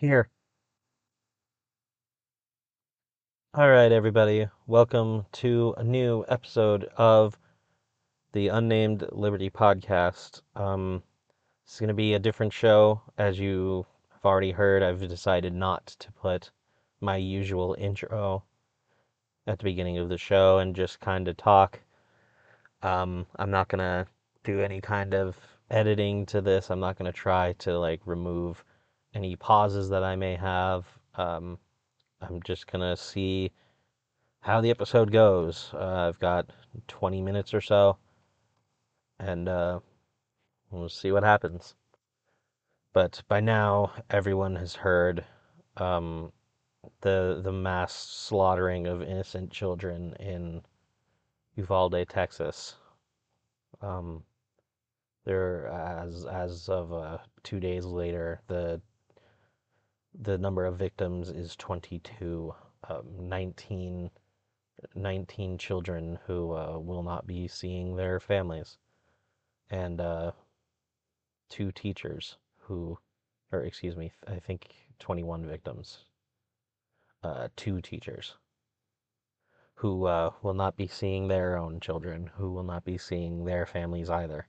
Here. All right, everybody. Welcome to a new episode of the Unnamed Liberty podcast. Um, it's going to be a different show. As you have already heard, I've decided not to put my usual intro at the beginning of the show and just kind of talk. Um, I'm not going to do any kind of editing to this. I'm not going to try to like remove any pauses that I may have. Um, I'm just gonna see how the episode goes. Uh, I've got 20 minutes or so, and uh, we'll see what happens. But by now, everyone has heard um, the the mass slaughtering of innocent children in Uvalde, Texas. Um, there, as as of uh, two days later, the the number of victims is 22, um, 19, 19 children who uh, will not be seeing their families, and uh, two teachers who, or excuse me, I think 21 victims, uh, two teachers who uh, will not be seeing their own children, who will not be seeing their families either.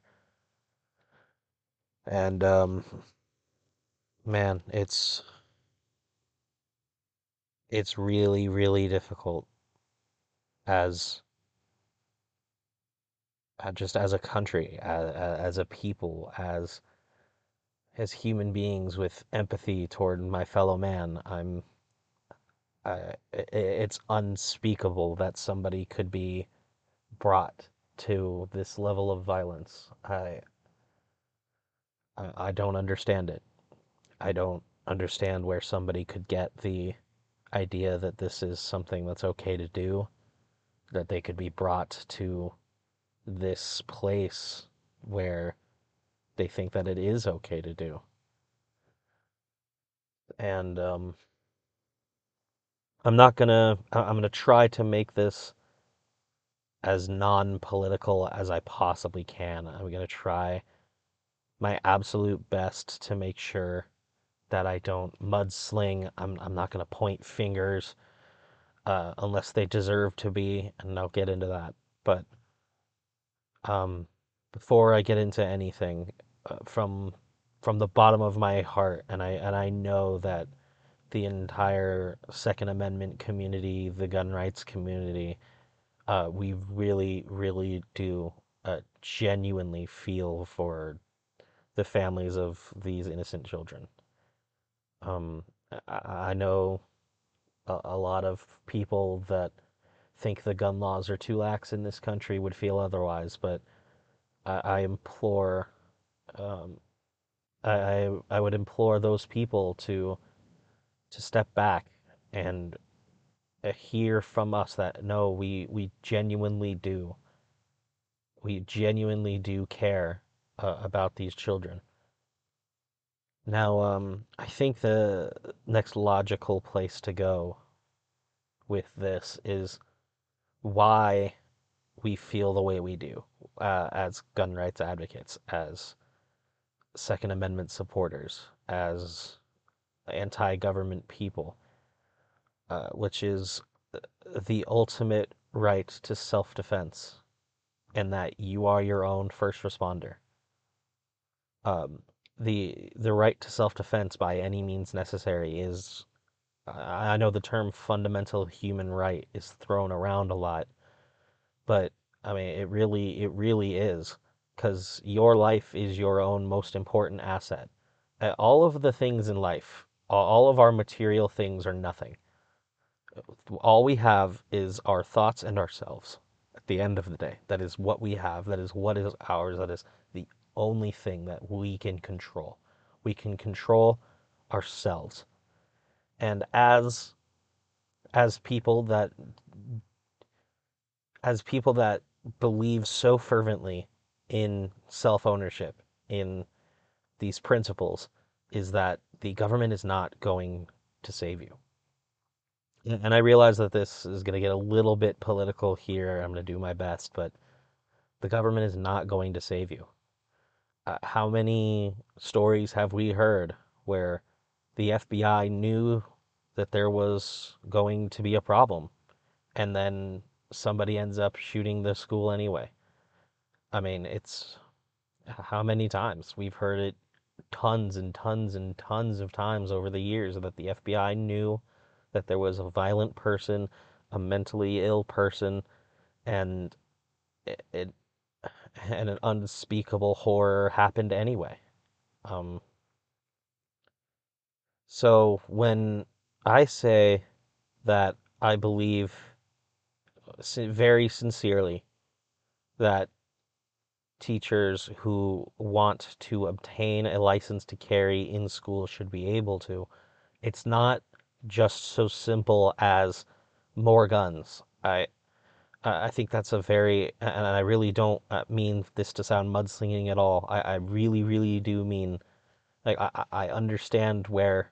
And um, man, it's it's really really difficult as uh, just as a country, as, as a people, as as human beings with empathy toward my fellow man. I'm uh, it's unspeakable that somebody could be brought to this level of violence. I I don't understand it. I don't understand where somebody could get the idea that this is something that's okay to do, that they could be brought to this place where they think that it is okay to do. And um, I'm not gonna, I'm gonna try to make this as non political as I possibly can. I'm gonna try my absolute best to make sure that I don't mudsling. I'm, I'm not going to point fingers uh, unless they deserve to be, and I'll get into that. But um, before I get into anything, uh, from from the bottom of my heart, and I and I know that the entire Second Amendment community, the gun rights community, uh, we really, really do uh, genuinely feel for the families of these innocent children. Um, I, I know a, a lot of people that think the gun laws are too lax in this country would feel otherwise, but I, I implore, um, I, I would implore those people to to step back and hear from us that no, we we genuinely do, we genuinely do care uh, about these children. Now, um, I think the next logical place to go with this is why we feel the way we do uh, as gun rights advocates, as Second Amendment supporters, as anti government people, uh, which is the ultimate right to self defense, and that you are your own first responder. Um, the the right to self-defense by any means necessary is I know the term fundamental human right is thrown around a lot, but I mean it really it really is because your life is your own most important asset. All of the things in life, all of our material things are nothing. All we have is our thoughts and ourselves at the end of the day. That is what we have. That is what is ours. That is only thing that we can control. We can control ourselves. And as as people that as people that believe so fervently in self-ownership, in these principles, is that the government is not going to save you. And I realize that this is going to get a little bit political here. I'm going to do my best, but the government is not going to save you uh, how many stories have we heard where the FBI knew that there was going to be a problem, and then somebody ends up shooting the school anyway. I mean, it's how many times we've heard it tons and tons and tons of times over the years that the FBI knew that there was a violent person, a mentally ill person, and it, it and an unspeakable horror happened anyway. Um, so when I say that I believe very sincerely that teachers who want to obtain a license to carry in school should be able to. It's not just so simple as more guns. I I think that's a very, and I really don't uh, mean this to sound mudslinging at all. I, I really, really do mean, like, I, I understand where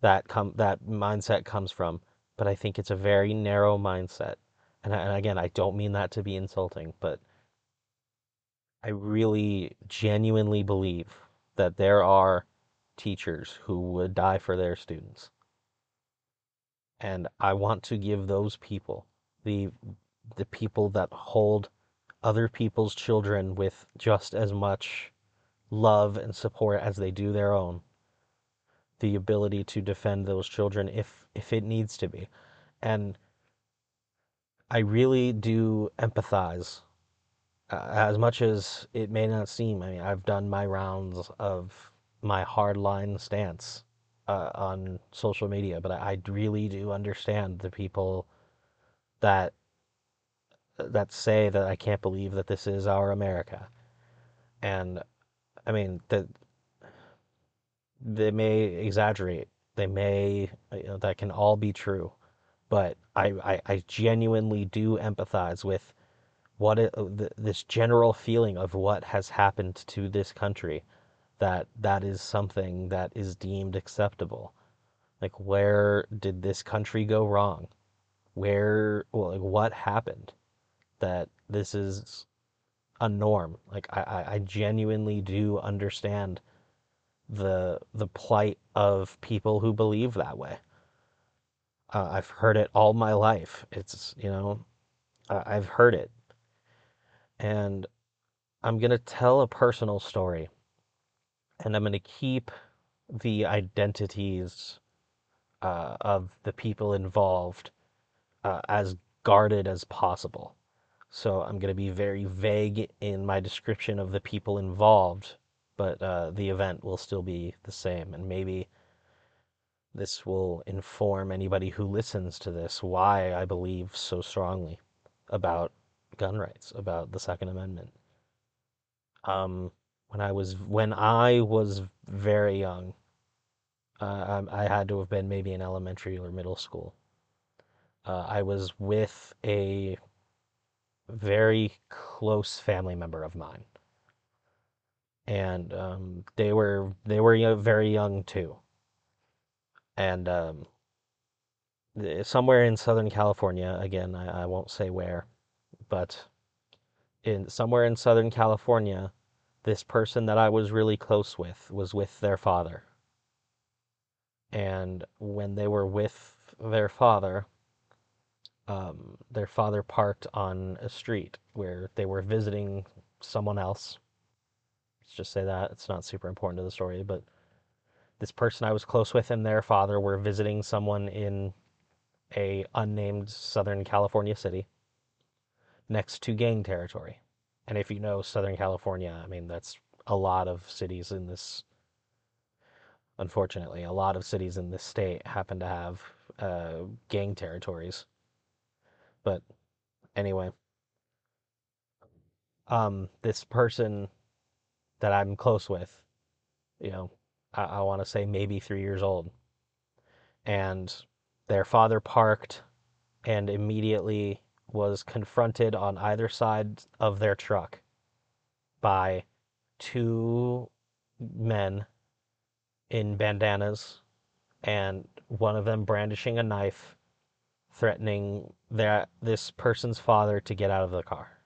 that come that mindset comes from, but I think it's a very narrow mindset. And, and again, I don't mean that to be insulting, but I really genuinely believe that there are teachers who would die for their students. And I want to give those people, the the people that hold other people's children with just as much love and support as they do their own, the ability to defend those children if if it needs to be. And I really do empathize uh, as much as it may not seem, I mean, I've done my rounds of my hardline stance uh, on social media, but I, I really do understand the people that that say that I can't believe that this is our America, and I mean that they may exaggerate, they may you know, that can all be true, but I, I, I genuinely do empathize with what it, this general feeling of what has happened to this country that that is something that is deemed acceptable. Like where did this country go wrong? Where well, like what happened that this is a norm like I, I genuinely do understand the the plight of people who believe that way uh, i've heard it all my life it's you know i've heard it and I'm to tell a personal story. And I'm to keep the identities uh, of the people involved uh, as guarded as possible. So I'm going to be very vague in my description of the people involved, but uh, the event will still be the same. And maybe this will inform anybody who listens to this why I believe so strongly about gun rights, about the Second Amendment. Um, when I was when I was very young, uh, I, I had to have been maybe in elementary or middle school. Uh, I was with a very close family member of mine, and um, they were they were very young too. And um, somewhere in Southern California, again, I, I won't say where, but in somewhere in Southern California, this person that I was really close with was with their father. And when they were with their father, um, their father parked on a street where they were visiting someone else. Let's just say that. It's not super important to the story, but this person I was close with and their father were visiting someone in a unnamed Southern California city next to gang territory. And if you know Southern California, I mean, that's a lot of cities in this, unfortunately, a lot of cities in this state happen to have uh, gang territories. But anyway, um, this person that I'm close with, you know, I, I want to say maybe three years old, and their father parked and immediately was confronted on either side of their truck by two men in bandanas and one of them brandishing a knife threatening that this person's father to get out of the car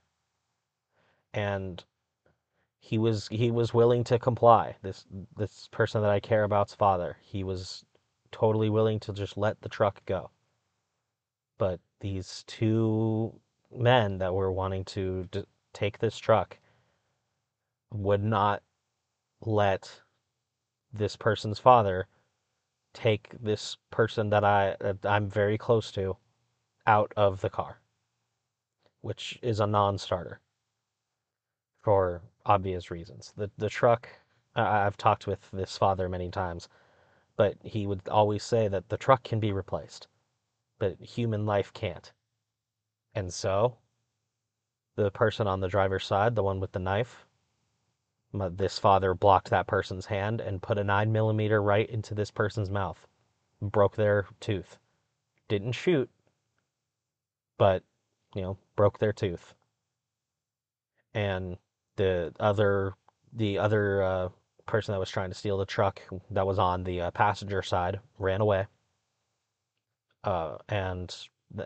and he was he was willing to comply. This this person that I care about's father, he was totally willing to just let the truck go. But these two men that were wanting to d- take this truck would not let this person's father take this person that I that I'm very close to out of the car, which is a non-starter for obvious reasons. The the truck I've talked with this father many times, but he would always say that the truck can be replaced, but human life can't. And so the person on the driver's side, the one with the knife, this father blocked that person's hand and put a nine millimeter right into this person's mouth, broke their tooth. Didn't shoot, but you know, broke their tooth. And the other, the other uh, person that was trying to steal the truck that was on the uh, passenger side ran away. Uh, and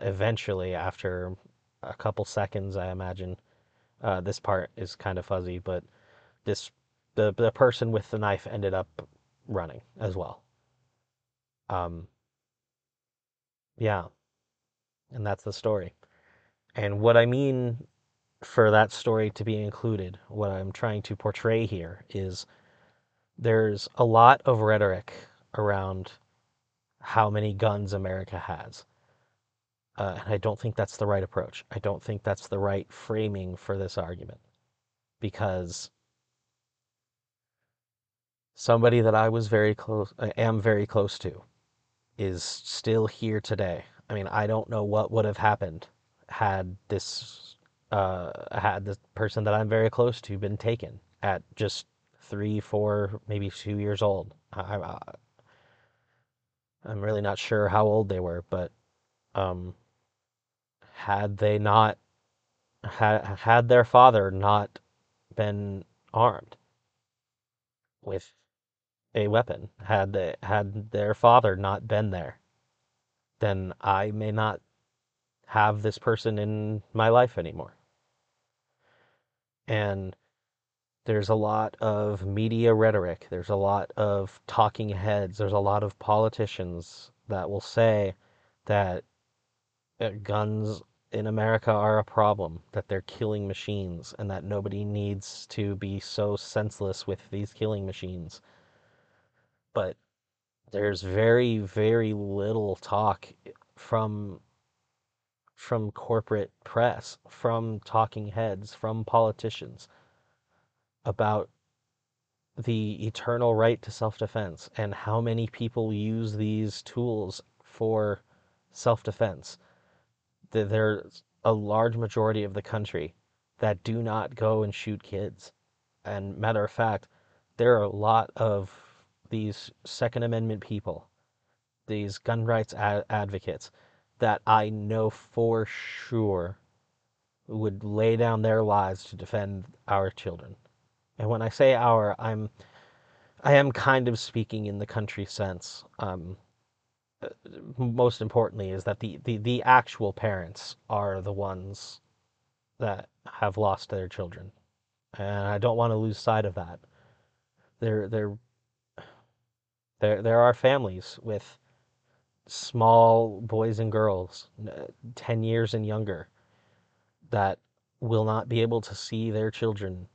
eventually, after a couple seconds, I imagine, uh, this part is kind of fuzzy, but this the the person with the knife ended up running as well. Um, yeah, and that's the story. And what I mean for that story to be included, what I'm trying to portray here is there's a lot of rhetoric around how many guns America has. Uh, and I don't think that's the right approach. I don't think that's the right framing for this argument because somebody that I was very close, I am very close to, is still here today. I mean, I don't know what would have happened had this, uh, had the person that I'm very close to been taken at just three, four, maybe two years old. I, I, I'm really not sure how old they were, but um, had they not had had their father not been armed with a weapon, had they, had their father not been there, then I may not have this person in my life anymore. And there's a lot of media rhetoric, there's a lot of talking heads, there's a lot of politicians that will say that uh, guns in America are a problem, that they're killing machines, and that nobody needs to be so senseless with these killing machines. But there's very, very little talk from from corporate press, from talking heads, from politicians about the eternal right to self-defense and how many people use these tools for self-defense. There's a large majority of the country that do not go and shoot kids. And matter of fact, there are a lot of these Second Amendment people, these gun rights ad- advocates that I know for sure would lay down their lives to defend our children. And when I say our, I'm I am kind of speaking in the country sense. Um, uh, most importantly, is that the, the, the actual parents are the ones that have lost their children, and I don't want to lose sight of that. There, there, there, there are families with small boys and girls, 10 years and younger, that will not be able to see their children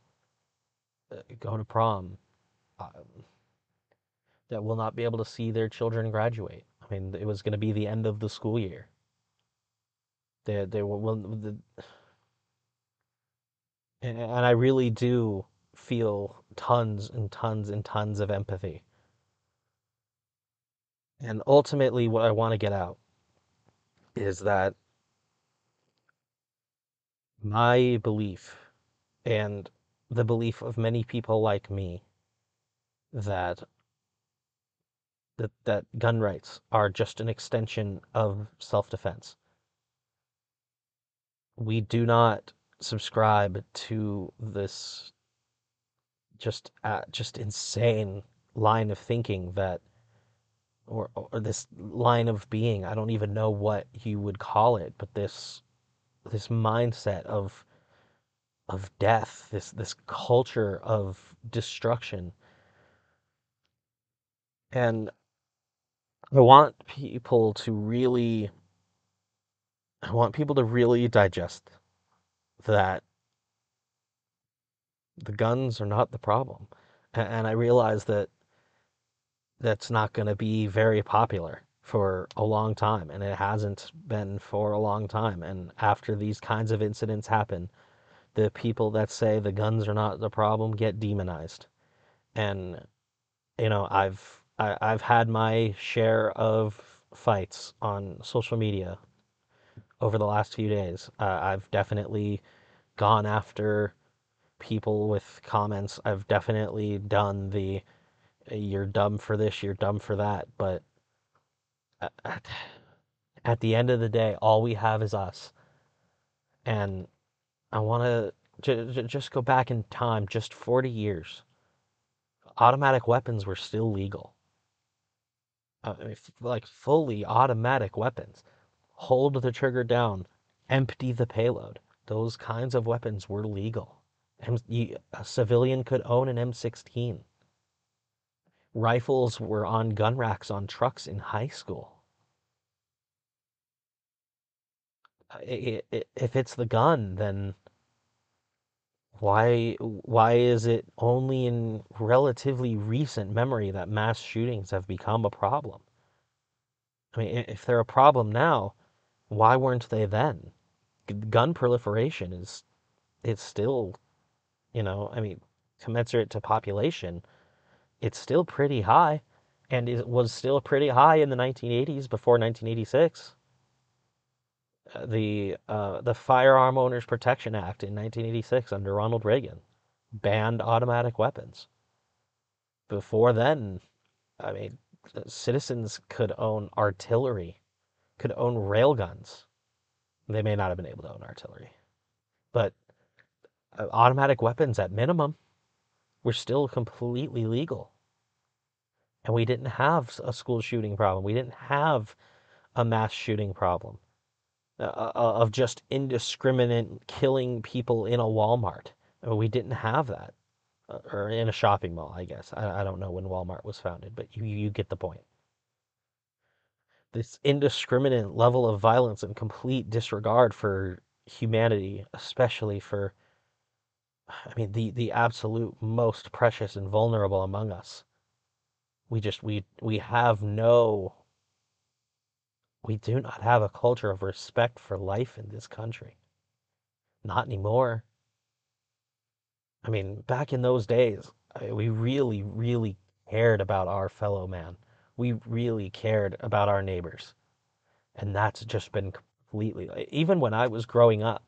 uh, go to prom, um, that will not be able to see their children graduate. I mean, it was going to be the end of the school year. They, they will, will the, and I really do feel tons and tons and tons of empathy. And ultimately, what I want to get out is that my belief and the belief of many people like me that that, that gun rights are just an extension of self-defense. We do not subscribe to this just uh, just insane line of thinking that or, or this line of being i don't even know what you would call it but this this mindset of of death, this this culture of destruction. And I want people to really I want people to really digest that the guns are not the problem. And I realize that that's not going to be very popular for a long time, and it hasn't been for a long time. And after these kinds of incidents happen, the people that say the guns are not the problem get demonized. And you know, I've I, I've had my share of fights on social media over the last few days. Uh, I've definitely gone after people with comments. I've definitely done the you're dumb for this, you're dumb for that. But at, the end of the day, all we have is us. And I want to j- j- just go back in time, just 40 years. Automatic weapons were still legal. Uh, like fully automatic weapons. Hold the trigger down, empty the payload. Those kinds of weapons were legal. A civilian could own an M16. Rifles were on gun racks on trucks in high school. If it's the gun, then why why is it only in relatively recent memory that mass shootings have become a problem? I mean, if they're a problem now, why weren't they then? Gun proliferation is it's still, you know, I mean, commensurate to population, it's still pretty high, and it was still pretty high in the 1980s before 1986. Uh, the uh, the Firearm Owners Protection Act in 1986 under Ronald Reagan banned automatic weapons. Before then, I mean, citizens could own artillery, could own railguns. They may not have been able to own artillery, but uh, automatic weapons at minimum were still completely legal. And we didn't have a school shooting problem. We didn't have a mass shooting problem uh, uh, uh of just indiscriminate killing people in a Walmart. We didn't have that. Uh, or in a shopping mall, I guess. I, I don't know when Walmart was founded, but you, you get the point. This indiscriminate level of violence and complete disregard for humanity, especially for I mean, the, the absolute most precious and vulnerable among us. We just, we, we have no, we do not have a culture of respect for life in this country. Not anymore. I mean, back in those days, we really, really cared about our fellow man. We really cared about our neighbors. And that's just been completely, even when I was growing up,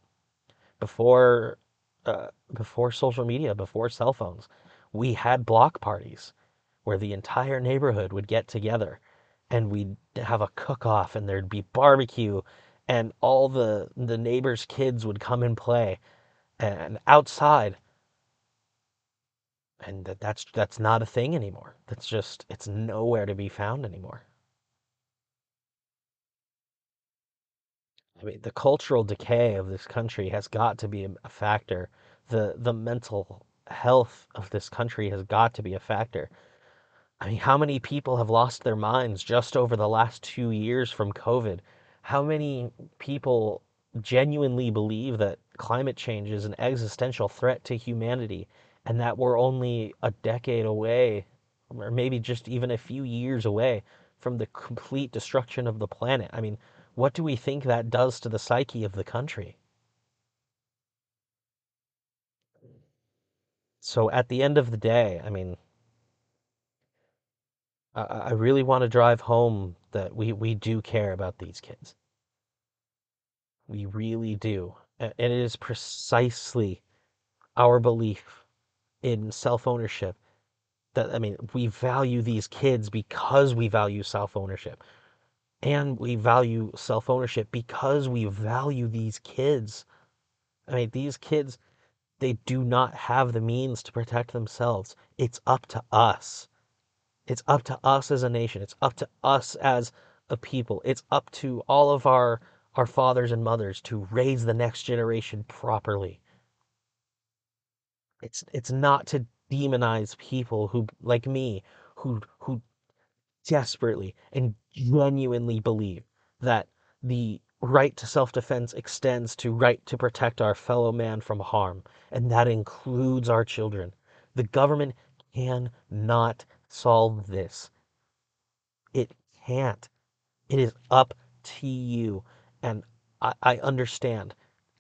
before uh, before social media, before cell phones, we had block parties where the entire neighborhood would get together and we'd have a cook off and there'd be barbecue and all the the neighbors' kids would come and play and outside. And that, that's that's not a thing anymore. That's just it's nowhere to be found anymore I mean, the cultural decay of this country has got to be a factor. The the mental health of this country has got to be a factor. I mean, how many people have lost their minds just over the last two years from COVID? How many people genuinely believe that climate change is an existential threat to humanity and that we're only a decade away, or maybe just even a few years away from the complete destruction of the planet? I mean, what do we think that does to the psyche of the country? So at the end of the day, I mean, I, I really want to drive home that we, we do care about these kids. We really do. And it is precisely our belief in self ownership that, I mean, we value these kids because we value self ownership and we value self ownership because we value these kids. I mean, these kids, they do not have the means to protect themselves. It's up to us. It's up to us as a nation. It's up to us as a people. It's up to all of our, our fathers and mothers to raise the next generation properly. It's it's not to demonize people who like me who who desperately and genuinely believe that the right to self-defense extends to right to protect our fellow man from harm, and that includes our children. The government cannot solve this. It can't. It is up to you. And I, I understand.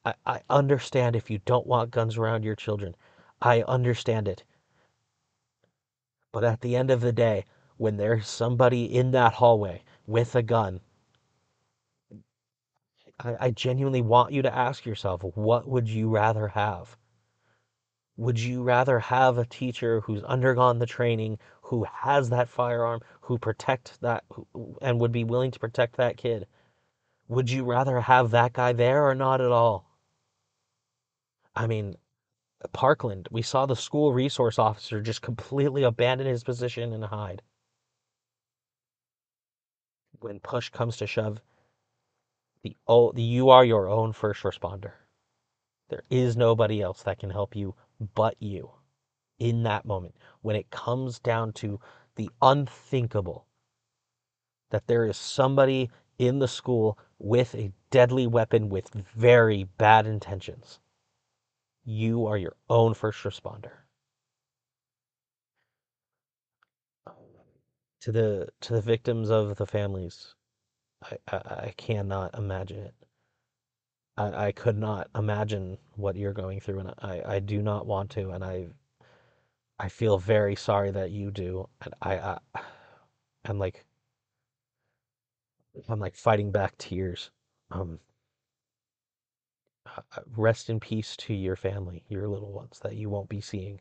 I, I understand if you don't want guns around your children. I understand it. But at the end of the day, when there's somebody in that hallway with a gun, I, I genuinely want you to ask yourself, what would you rather have? Would you rather have a teacher who's undergone the training, who has that firearm, who protect that and would be willing to protect that kid? Would you rather have that guy there or not at all? I mean, Parkland, we saw the school resource officer just completely abandon his position and hide. When push comes to shove, the, oh, you are your own first responder. There is nobody else that can help you but you in that moment. When it comes down to the unthinkable, that there is somebody in the school with a deadly weapon with very bad intentions you are your own first responder. To the to the victims of the families, I, I, I cannot imagine it. I, I could not imagine what you're going through, and I, I do not want to, and I I feel very sorry that you do, and I, I I'm like I'm like fighting back tears. Um, uh, rest in peace to your family, your little ones that you won't be seeing.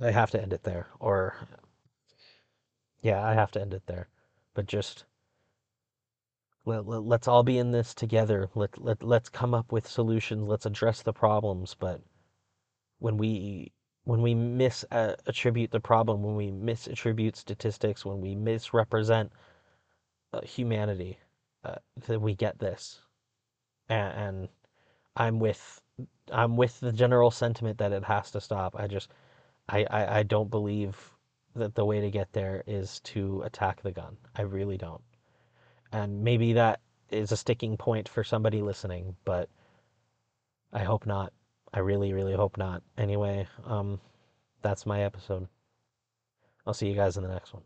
I have to end it there, or yeah, I have to end it there. But just let, let, let's all be in this together. Let, let, let's come up with solutions. Let's address the problems. But when we when we misattribute the problem, when we misattribute statistics, when we misrepresent uh, humanity, uh, then we get this. And, and I'm with I'm with the general sentiment that it has to stop. I just I, I, I don't believe that the way to get there is to attack the gun. I really don't. And maybe that is a sticking point for somebody listening, but I hope not. I really, really hope not. Anyway, um, that's my episode. I'll see you guys in the next one.